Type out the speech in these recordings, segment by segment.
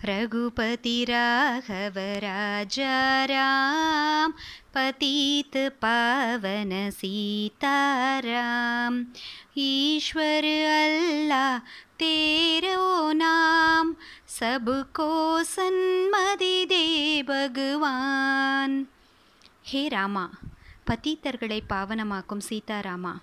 रघुपति राघव राजा राम पतित पावन सीताराम ईश्वर अल्लाह तेरो नाम सबको सन्मति दे भगवान ஹே ராமா பதீத்தர்களை பாவனமாக்கும் சீதாராமா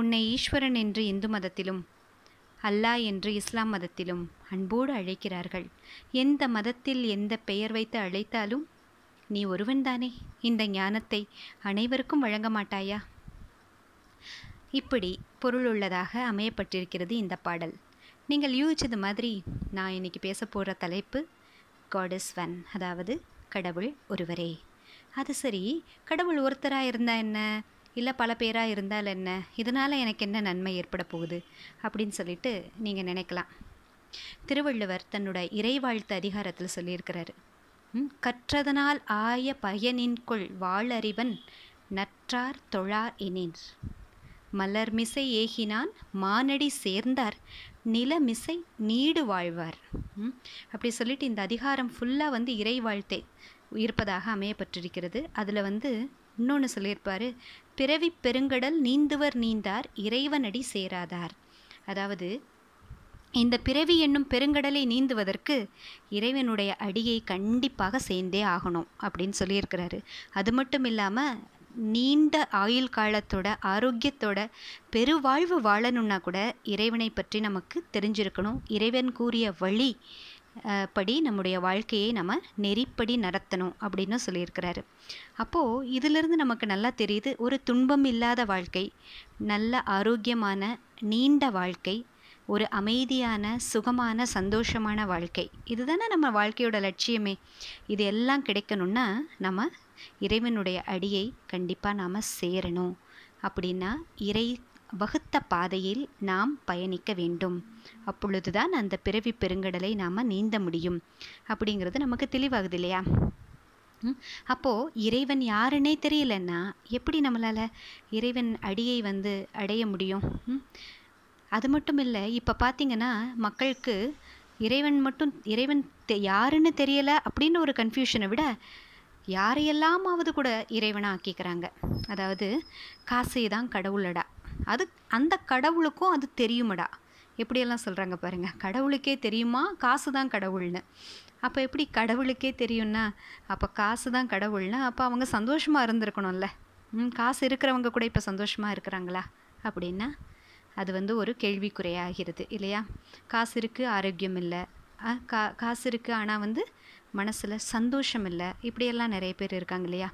உன்னை ஈஸ்வரன் என்று இந்து மதத்திலும் அல்லாஹ் என்று இஸ்லாம் மதத்திலும் அன்போடு அழைக்கிறார்கள். எந்த மதத்தில் எந்த பெயர் வைத்து அழைத்தாலும் நீ ஒருவன்தானே? இந்த ஞானத்தை அனைவருக்கும் வழங்க மாட்டாயா? இப்படி பொருளுள்ளதாக அமையப்பட்டிருக்கிறது இந்த பாடல். நீங்கள் யூகிச்சது மாதிரி நான் இன்னைக்கு பேச போகிற தலைப்பு காடஸ் வன் அதாவது கடவுள் ஒருவரே. அது சரி கடவுள் ஒருத்தராக இருந்தால் என்ன? இல்லை பல பேராக இருந்தால் என்ன? இதனால் எனக்கு என்ன நன்மை ஏற்பட போகுது? அப்படின்னு சொல்லிட்டு நீங்கள் நினைக்கலாம். திருவள்ளுவர் தன்னோட இறைவாழ்த்து அதிகாரத்தில் சொல்லியிருக்கிறாரு. ம், கற்றதனால் ஆய பயனின்கொள் வாழறிவன் நற்றார் தொழார் எனின் மலர்மிசை ஏகினான் மானடி சேர்ந்தார் நிலமிசை நீடு வாழ்வார். ம், அப்படி சொல்லிட்டு இந்த அதிகாரம் ஃபுல்லாக வந்து இறை வாழ்த்தே இருப்பதாக அமையப்பட்டிருக்கிறது. அதில் வந்து இன்னொன்று சொல்லியிருப்பார் பிறவி பெருங்கடல் நீந்துவர் நீந்தார் இறைவனடி சேராதார். அதாவது இந்த பிறவி என்னும் பெருங்கடலை நீந்துவதற்கு இறைவனுடைய அடியை கண்டிப்பாக சேர்ந்தே ஆகணும் அப்படின்னு சொல்லியிருக்கிறாரு. அது மட்டும் இல்லாமல் நீண்ட ஆயுள் காலத்தோட ஆரோக்கியத்தோட பெருவாழ்வு வாழணும்னா கூட இறைவனை பற்றி நமக்கு தெரிஞ்சிருக்கணும். இறைவன் கூறிய வழி படி நம்முடைய வாழ்க்கையை நம்ம நெறிப்படி நடத்தணும் அப்படின்னு சொல்லியிருக்கிறாரு. அப்போது இதிலிருந்து நமக்கு நல்லா தெரியுது ஒரு துன்பம் இல்லாத வாழ்க்கை நல்ல ஆரோக்கியமான நீண்ட வாழ்க்கை ஒரு அமைதியான சுகமான சந்தோஷமான வாழ்க்கை இதுதானே நம்ம வாழ்க்கையோட லட்சியமே. இது எல்லாம் கிடைக்கணும்னா நம்ம இறைவனுடைய அடியை கண்டிப்பாக நாம் சேரணும். அப்படின்னா இறை வகுத்த பாதையில் நாம் பயணிக்க வேண்டும். அப்பொழுதுதான் அந்த பிறவி பெருங்கடலை நாம் நீந்த முடியும். அப்படிங்கிறது நமக்கு தெளிவாகுது இல்லையா? அப்போது இறைவன் யாருன்னே தெரியலன்னா எப்படி நம்மளால் இறைவன் அடியை வந்து அடைய முடியும்? ம்? அது மட்டும் இல்லை இப்போ பார்த்தீங்கன்னா மக்களுக்கு இறைவன் மட்டும் இறைவன் தெ- யாருன்னு தெரியலை அப்படின்னு ஒரு கன்ஃபியூஷனை விட யாரையெல்லாமாவது கூட இறைவனாக ஆக்கிக்கிறாங்க. அதாவது காசே தான் கடவுளடா. அது அந்த கடவுளுக்கும் அது தெரியுமடா. எப்படியெல்லாம் சொல்கிறாங்க பாருங்கள் கடவுளுக்கே தெரியுமா? காசு தான் கடவுள்னு. அப்போ எப்படி கடவுளுக்கே தெரியும்னா அப்போ காசு தான் கடவுள்னா அப்போ அவங்க சந்தோஷமாக இருந்திருக்கணும்ல. காசு இருக்கிறவங்க கூட இப்போ சந்தோஷமாக இருக்கிறாங்களா? அப்படின்னா அது வந்து ஒரு கேள்விக்குறையாகிறது இல்லையா? காசு இருக்குது ஆரோக்கியம் இல்லை. கா காசு இருக்குது ஆனால் வந்து மனசில் சந்தோஷம் இல்லை. இப்படியெல்லாம் நிறைய பேர் இருக்காங்க இல்லையா?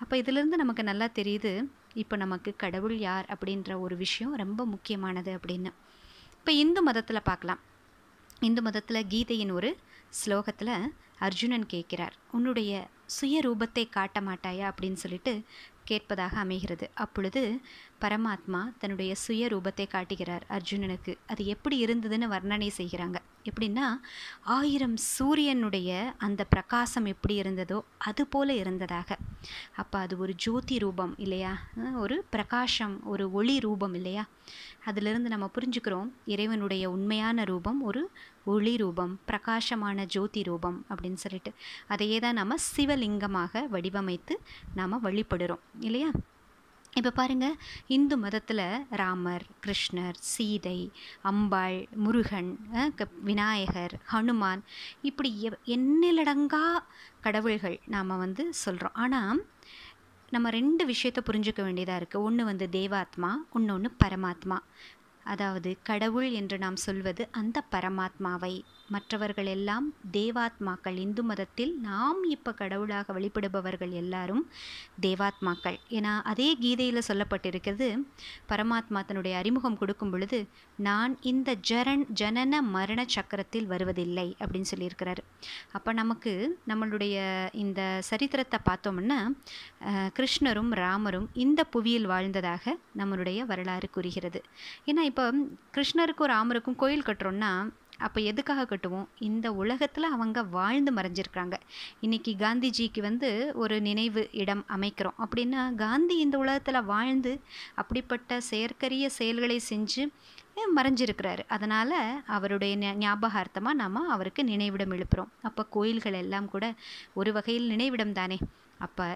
அப்போ இதிலிருந்து நமக்கு நல்லா தெரியுது இப்போ நமக்கு கடவுள் யார் அப்படின்ற ஒரு விஷயம் ரொம்ப முக்கியமானது அப்படின்னு. இப்போ இந்து மதத்தில் பார்க்கலாம். இந்து மதத்தில் கீதையின் ஒரு ஸ்லோகத்தில் அர்ஜுனன் கேட்கிறார் உன்னுடைய சுய ரூபத்தை காட்ட மாட்டாயா? அப்படின்னு சொல்லிட்டு கேட்பதாக அமைகிறது. அப்பொழுது பரமாத்மா தன்னுடைய சுய ரூபத்தை காட்டுகிறார் அர்ஜுனனுக்கு. அது எப்படி இருந்ததுன்னு வர்ணனை செய்கிறாங்க. எப்படின்னா ஆயிரம் சூரியனுடைய அந்த பிரகாசம் எப்படி இருந்ததோ அது போல இருந்ததாக. அப்போ அது ஒரு ஜோதி ரூபம் இல்லையா? ஒரு பிரகாசம் ஒரு ஒளி ரூபம் இல்லையா? அதிலிருந்து நம்ம புரிஞ்சுக்கிறோம் இறைவனுடைய உண்மையான ரூபம் ஒரு ஒளி ரூபம் பிரகாசமான ஜோதி ரூபம் அப்படின்னு சொல்லிட்டு. அதையே தான் நம்ம சிவலிங்கமாக வடிவமைத்து நாம் வழிபடுறோம். இல்லையா? இப்போ பாருங்க இந்து மதத்தில் ராமர் கிருஷ்ணர் சீதை அம்பாள் முருகன் விநாயகர் ஹனுமான் இப்படி எண்ணிலடங்கா கடவுள்கள் நாம் வந்து சொல்கிறோம் ஆனால் நம்ம ரெண்டு விஷயத்தை புரிஞ்சுக்க வேண்டியதாக இருக்குது ஒன்று வந்து தேவாத்மா இன்னொன்று பரமாத்மா. அதாவது கடவுள் என்று நாம் சொல்வது அந்த பரமாத்மாவை. மற்றவர்கள் எல்லாம் தேவாத்மாக்கள். இந்து மதத்தில் நாம் இப்போ கடவுளாக வழிபடுபவர்கள் எல்லாரும் தேவாத்மாக்கள். ஏன்னா அதே கீதையில் சொல்லப்பட்டிருக்கிறது பரமாத்மா தன்னுடைய அறிமுகம் கொடுக்கும் பொழுது நான் இந்த ஜரன் ஜனன மரண சக்கரத்தில் வருவதில்லை அப்படின்னு சொல்லியிருக்கிறாரு. அப்போ நமக்கு நம்மளுடைய இந்த சரித்திரத்தை பார்த்தோம்னா கிருஷ்ணரும் ராமரும் இந்த புவியில் வாழ்ந்ததாக நம்மளுடைய வரலாறு கூறுகிறது. ஏன்னா இப்போ கிருஷ்ணருக்கும் ராமருக்கும் கோயில் கட்டுறோன்னா அப்போ எதுக்காக கட்டுவோம்? இந்த உலகத்தில் அவங்க வாழ்ந்து மறைஞ்சிருக்கிறாங்க. இன்னைக்கு காந்திஜிக்கு வந்து ஒரு நினைவு இடம் அமைக்கிறோம். அப்படின்னா காந்தி இந்த உலகத்தில் வாழ்ந்து அப்படிப்பட்ட செயற்கரிய செயல்களை செஞ்சு மறைஞ்சிருக்கிறாரு. அதனால் அவருடைய ஞாபகார்த்தமாக நாம் அவருக்கு நினைவிடம் எழுப்புகிறோம் அப்போ கோயில்கள் எல்லாம் கூட ஒரு வகையில் நினைவிடம் தானே அப்போ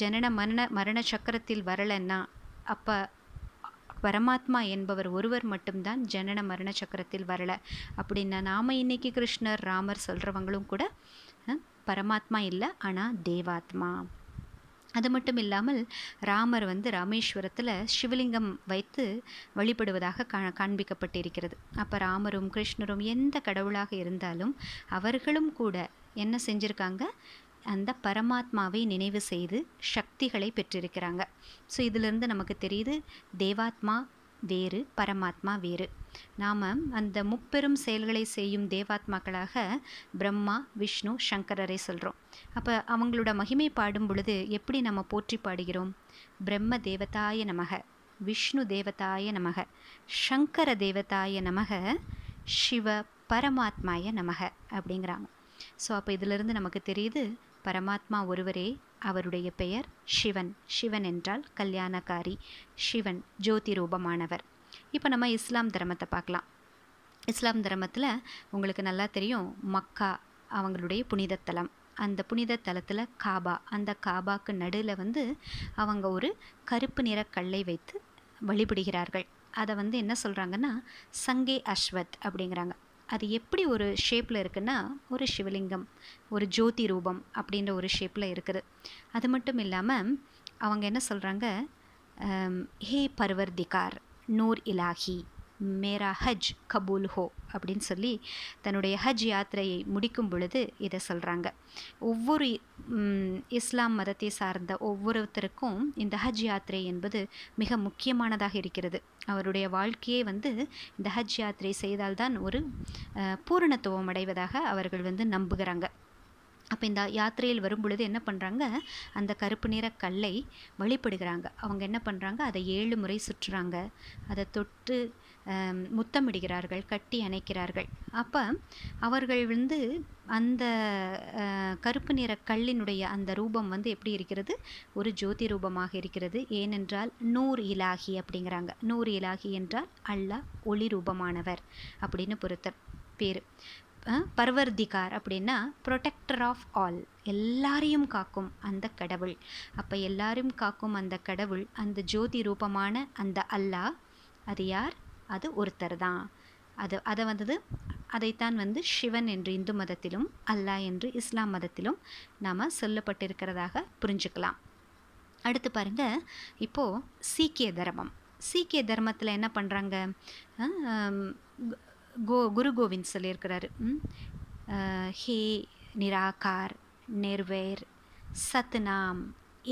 ஜனன மரண மரண சக்கரத்தில் வரலைன்னா அப்போ பரமாத்மா என்பவர் ஒருவர் மட்டும்தான் ஜனன மரண சக்கரத்தில் வரல. அப்படின்னா நாம் இன்னைக்கு கிருஷ்ணர் ராமர் சொல்கிறவங்களும் கூட பரமாத்மா இல்லை ஆனால் தேவாத்மா. அது மட்டும் இல்லாமல் ராமர் வந்து ராமேஸ்வரத்தில் சிவலிங்கம் வைத்து வழிபடுவதாக கா காண்பிக்கப்பட்டிருக்கிறது. அப்போ ராமரும் கிருஷ்ணரும் எந்த கடவுளாக இருந்தாலும் அவர்களும் கூட என்ன செஞ்சுருக்காங்க? அந்த பரமாத்மாவை நினைவு செய்து சக்திகளை பெற்றிருக்கிறாங்க. ஸோ இதிலிருந்து நமக்கு தெரியுது தேவாத்மா வேறு பரமாத்மா வேறு. நாம் அந்த முப்பெரும் செயல்களை செய்யும் தேவாத்மாக்களாக பிரம்மா விஷ்ணு சங்கரரை சொல்கிறோம் அப்போ அவங்களோட மகிமை பாடும் பொழுது எப்படி நம்ம போற்றி பாடுகிறோம்? பிரம்ம தேவதாய நமக விஷ்ணு தேவதாய நமக சங்கர தேவதாய நமக சிவ பரமாத்மாய நமக அப்படிங்கிறாங்க. ஸோ அப்போ இதிலிருந்து நமக்கு தெரியுது பரமாத்மா ஒருவரே அவருடைய பெயர் சிவன். சிவன் என்றால் கல்யாணக்காரி சிவன் ஜோதி ரூபமானவர் இப்போ நம்ம இஸ்லாம் தர்மத்தை பார்க்கலாம். இஸ்லாம் தர்மத்தில் உங்களுக்கு நல்லா தெரியும் மக்கா அவங்களுடைய புனித தலம் அந்த புனித தலத்தில் காபா அந்த காபாக்கு நடுவில் வந்து அவங்க ஒரு கருப்பு நிற கல்லை வைத்து வழிபடுகிறார்கள். அதை வந்து என்ன சொல்கிறாங்கன்னா சங்கே அஸ்வத் அப்படிங்கிறாங்க. அது எப்படி ஒரு ஷேப்பில் இருக்குன்னா ஒரு சிவலிங்கம் ஒரு ஜோதி ரூபம் அப்படின்ற ஒரு ஷேப்பில் இருக்குது. அது மட்டும் இல்லாமல் அவங்க என்ன சொல்கிறாங்க ஹே பர்வர்திகார் நூர் இலாஹி மேரா ஹஜ் கபூல் ஹோ அப்படின்னு சொல்லி தன்னுடைய ஹஜ் யாத்திரையை முடிக்கும் பொழுது இதை சொல்கிறாங்க ஒவ்வொரு இஸ்லாம் மதத்தை சார்ந்த ஒவ்வொருத்தருக்கும் இந்த ஹஜ் யாத்திரை என்பது மிக முக்கியமானதாக இருக்கிறது. அவருடைய வாழ்க்கையே வந்து இந்த ஹஜ் யாத்திரை செய்தால்தான் ஒரு பூரணத்துவம் அடைவதாக அவர்கள் வந்து நம்புகிறாங்க. அப்போ இந்த யாத்திரையில் வரும் பொழுது என்ன பண்ணுறாங்க அந்த கருப்பு நிற கல்லை வழிபடுகிறாங்க. அவங்க என்ன பண்ணுறாங்க அதை ஏழு முறை சுற்றுறாங்க. அதை தொட்டு முத்தமிடுகிறார்கள் கட்டி அணைக்கிறார்கள். அப்போ அவர்கள் வந்து அந்த கருப்பு நிற கல்லினுடைய அந்த ரூபம் வந்து எப்படி இருக்கிறது? ஒரு ஜோதி ரூபமாக இருக்கிறது. ஏனென்றால் நூர் இலாகி அப்படிங்கிறாங்க. நூர் இலாகி என்றால் அல்லாஹ் ஒளி ரூபமானவர் அப்படின்னு பொறுத்தர் பேர். பர்வர்திகார் அப்படின்னா ப்ரொடெக்டர் ஆஃப் ஆல் எல்லாரையும் காக்கும் அந்த கடவுள். அப்போ எல்லாரையும் காக்கும் அந்த கடவுள் அந்த ஜோதி ரூபமான அந்த அல்லாஹ் அது யார்? அது ஒருத்தர் தான். அது அதை வந்தது அதைத்தான் வந்து சிவன் என்று இந்து மதத்திலும் அல்லாஹ் என்று இஸ்லாம் மதத்திலும் நாம் சொல்லப்பட்டிருக்கிறதாக புரிஞ்சுக்கலாம். அடுத்து பாருங்கள் இப்போது சீக்கிய தர்மம். சீக்கிய தர்மத்தில் என்ன பண்ணுறாங்க கோ குரு கோவிந்த் சொல்லியிருக்கிறாரு. ஹே நிராகார் நிர்வேர் சத்நாம்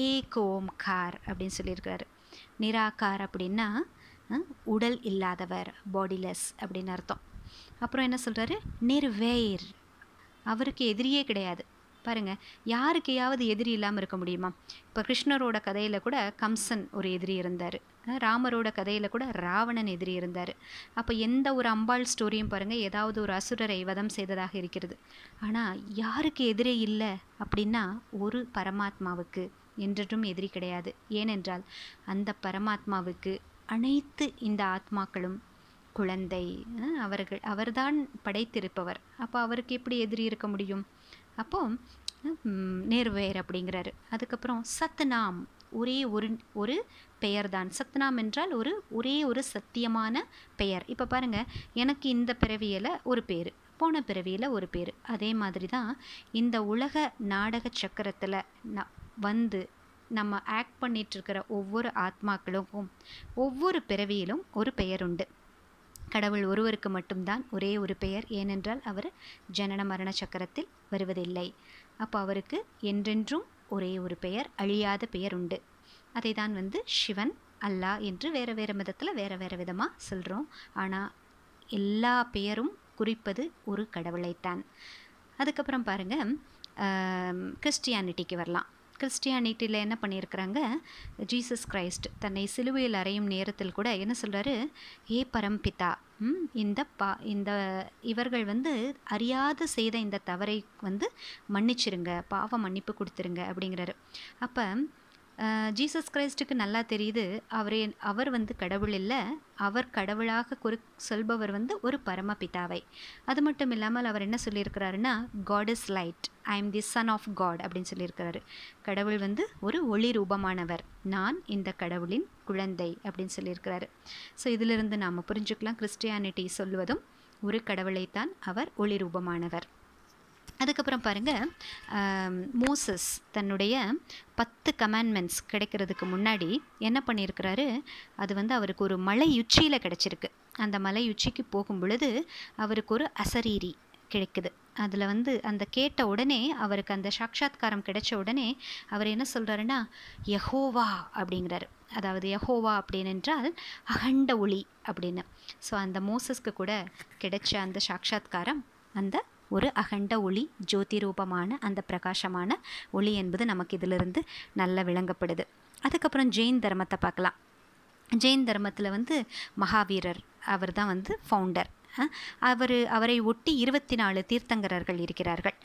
ஏக் ஓம்கார் அப்படின்னு சொல்லியிருக்கிறாரு. நிராகார் அப்படின்னா உடல் இல்லாதவர் பாடிலெஸ் அப்படின்னு அர்த்தம். அப்புறம் என்ன சொல்கிறாரு நிர்வேர். அவருக்கு எதிரியே கிடையாது. பாருங்க யாருக்கையாவது எதிரி இல்லாமல் இருக்க முடியுமா? இப்போ கிருஷ்ணரோட கதையில் கூட கம்சன் ஒரு எதிரி இருந்தார். ராமரோட கதையில் கூட ராவணன் எதிரி இருந்தார். அப்போ எந்த ஒரு அம்பாள் ஸ்டோரியும் பாருங்கள் ஏதாவது ஒரு அசுரரை வதம் செய்ததாக இருக்கிறது. ஆனால் யாருக்கு எதிரே இல்லை அப்படின்னா ஒரு பரமாத்மாவுக்கு என்றும் எதிரி கிடையாது. ஏனென்றால் அந்த பரமாத்மாவுக்கு அனைத்து இந்த ஆத்மாக்களும் குழந்தை அவர்கள் அவர்தான் படைத்திருப்பவர். அப்போ அவருக்கு எப்படி எதிரி இருக்க முடியும்? அப்போ நேர்வேர் அப்படிங்கிறாரு. அதுக்கப்புறம் சத்நாம் ஒரே ஒரு ஒரு பெயர் தான் சத்நாம் என்றால் ஒரு ஒரே ஒரு சத்தியமான பெயர். இப்போ பாருங்க எனக்கு இந்த பிறவியில் ஒரு பேர் போன பிறவியில் ஒரு பேர். அதே மாதிரி தான் இந்த உலக நாடக சக்கரத்தில் ந வந்து நம்ம ஆக்ட் பண்ணிட்டு இருக்கிற ஒவ்வொரு ஆத்மாக்களுக்கும் ஒவ்வொரு பிறவியிலும் ஒரு பெயர் உண்டு கடவுள் ஒருவருக்கு மட்டும்தான் ஒரே ஒரு பெயர் ஏனென்றால் அவர் ஜனன மரண சக்கரத்தில் வருவதில்லை. அப்போ அவருக்கு என்றென்றும் ஒரே ஒரு பெயர் அழியாத பெயர் உண்டு அதை தான் வந்து சிவன் அல்லாஹ் என்று வேறு வேறு மதத்தில் வேறு வேறு விதமாக சொல்கிறோம் ஆனால் எல்லா பெயரும் குறிப்பது ஒரு கடவுளைத்தான். அதுக்கப்புறம் பாருங்கள் கிறிஸ்டியானிட்டிக்கு வரலாம். கிறிஸ்டியானிட்டியில் என்ன பண்ணியிருக்கிறாங்க? ஜீசஸ் கிரைஸ்ட் தன்னை சிலுவையில் அறையும் நேரத்தில் கூட என்ன சொல்கிறாரு ஏ பரம்பிதா இந்த பா இந்த இவர்கள் வந்து அறியாத செய்த இந்த தவறை வந்து மன்னிச்சிருங்க பாவ மன்னிப்பு கொடுத்துருங்க அப்படிங்கிறாரு. அப்போ ஜீசஸ் கிரைஸ்டுக்கு நல்லா தெரியுது. அவரே அவர் வந்து கடவுள் இல்லை. அவர் கடவுளாக குறி சொல்பவர் வந்து ஒரு பரமபிதாவை. அது மட்டும் இல்லாமல் அவர் என்ன சொல்லியிருக்கிறாருன்னா God is light I am the son of God அப்படின்னு சொல்லியிருக்கிறாரு. கடவுள் வந்து ஒரு ஒளி ரூபமானவர். நான் இந்த கடவுளின் குழந்தை அப்படின்னு சொல்லியிருக்கிறாரு. ஸோ இதிலிருந்து நாம் புரிஞ்சுக்கலாம். கிறிஸ்டியானிட்டி சொல்லுவதும் ஒரு கடவுளைத்தான் அவர் ஒளி ரூபமானவர். அதுக்கப்புறம் பாருங்கள் மோசஸ் தன்னுடைய பத்து கமாண்ட்மெண்ட்ஸ் கிடைக்கிறதுக்கு முன்னாடி என்ன பண்ணியிருக்கிறாரு? அது வந்து அவருக்கு ஒரு மலை உச்சியில் கிடச்சிருக்கு. அந்த மலை உச்சிக்கு போகும் பொழுது அவருக்கு ஒரு அசரீரி கிடைக்குது. அதில் வந்து அந்த கேட்ட உடனே அவருக்கு அந்த சாட்சாத்காரம் கிடைச்ச உடனே அவர் என்ன சொல்கிறாருன்னா யஹோவா அப்படிங்கிறாரு. அதாவது யஹோவா அப்படின்னு என்றால் அகண்ட ஒளி அப்படின்னு. ஸோ அந்த மோசஸ்க்கு கூட கிடைச்ச அந்த சாட்சாத்காரம் அந்த ஒரு அகண்ட ஒளி ஜோதி ரூபமான அந்த பிரகாசமான ஒளி என்பது நமக்கு இதிலிருந்து நல்லா விளங்கப்படுது. அதுக்கப்புறம் ஜெயின் தர்மத்தை பார்க்கலாம். ஜெயின் தர்மத்தில் வந்து மகாவீரர் அவர் தான் வந்து ஃபவுண்டர் அவர் அவரை ஒட்டி இருபத்தி நாலு தீர்த்தங்கரர்கள் இருக்கிறார்கள்.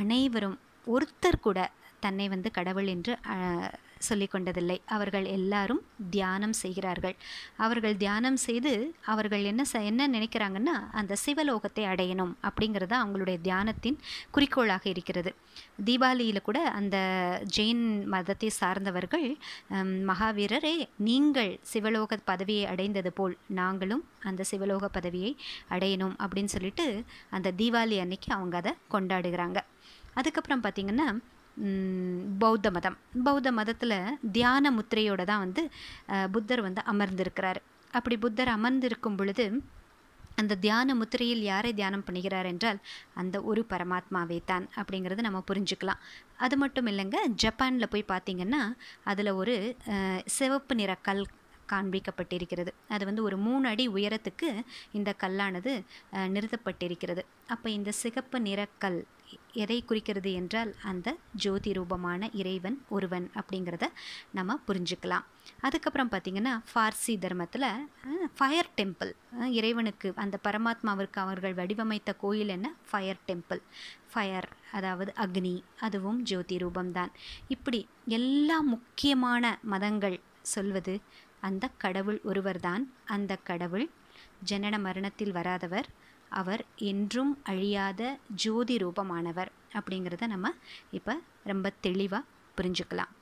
அனைவரும் ஒருத்தர் கூட தன்னை வந்து கடவுள் என்று சொல்லிக் கொண்டதில்லை அவர்கள் எல்லாரும் தியானம் செய்கிறார்கள். அவர்கள் தியானம் செய்து அவர்கள் என்ன ச என்ன நினைக்கிறாங்கன்னா அந்த சிவலோகத்தை அடையணும் அப்படிங்கிறது அவங்களுடைய தியானத்தின் குறிக்கோளாக இருக்கிறது. தீபாவளியில் கூட அந்த ஜெயின் மதத்தை சார்ந்தவர்கள் மகாவீரரே நீங்கள் சிவலோக பதவியை அடைந்தது போல் நாங்களும் அந்த சிவலோக பதவியை அடையணும் அப்படின்னு சொல்லிட்டு அந்த தீபாவளி அன்னைக்கு அவங்க அதை கொண்டாடுகிறாங்க. அதுக்கப்புறம் பார்த்திங்கன்னா பௌத்த மதம். பௌத்த மதத்தில் தியான முத்திரையோடு தான் வந்து புத்தர் வந்து அமர்ந்திருக்கிறார். அப்படி புத்தர் அமர்ந்திருக்கும் பொழுது அந்த தியான முத்திரையில் யாரை தியானம் பண்ணுகிறார் என்றால் அந்த ஒரு பரமாத்மாவே தான் அப்படிங்கிறது நம்ம புரிஞ்சுக்கலாம். அது மட்டும் இல்லைங்க ஜப்பானில் போய் பார்த்திங்கன்னா அதில் ஒரு சிவப்பு நிற கல் காண்பிக்கப்பட்டிருக்கிறது. அது வந்து ஒரு மூணு அடி உயரத்துக்கு இந்த கல்லானது நிறுத்தப்பட்டிருக்கிறது. அப்போ இந்த சிகப்பு நிறக்கல் எதை குறிக்கிறது என்றால் அந்த ஜோதி ரூபமான இறைவன் ஒருவன் அப்படிங்கிறத நம்ம புரிஞ்சுக்கலாம். அதுக்கப்புறம் பார்த்திங்கன்னா ஃபார்சி தர்மத்தில் ஃபயர் டெம்பிள் இறைவனுக்கு அந்த பரமாத்மாவிற்கு அவர்கள் வடிவமைத்த கோயில் என்ன? ஃபயர் டெம்பிள் ஃபயர் அதாவது அக்னி அதுவும் ஜோதி ரூபம்தான் இப்படி எல்லா முக்கியமான மதங்கள் சொல்வது அந்த கடவுள் ஒருவர்தான். அந்த கடவுள் ஜனன மரணத்தில் வராதவர். அவர் என்றும் அழியாத ஜோதி ரூபமானவர். அப்படிங்கிறத நம்ம இப்போ ரொம்ப தெளிவாக புரிஞ்சுக்கலாம்.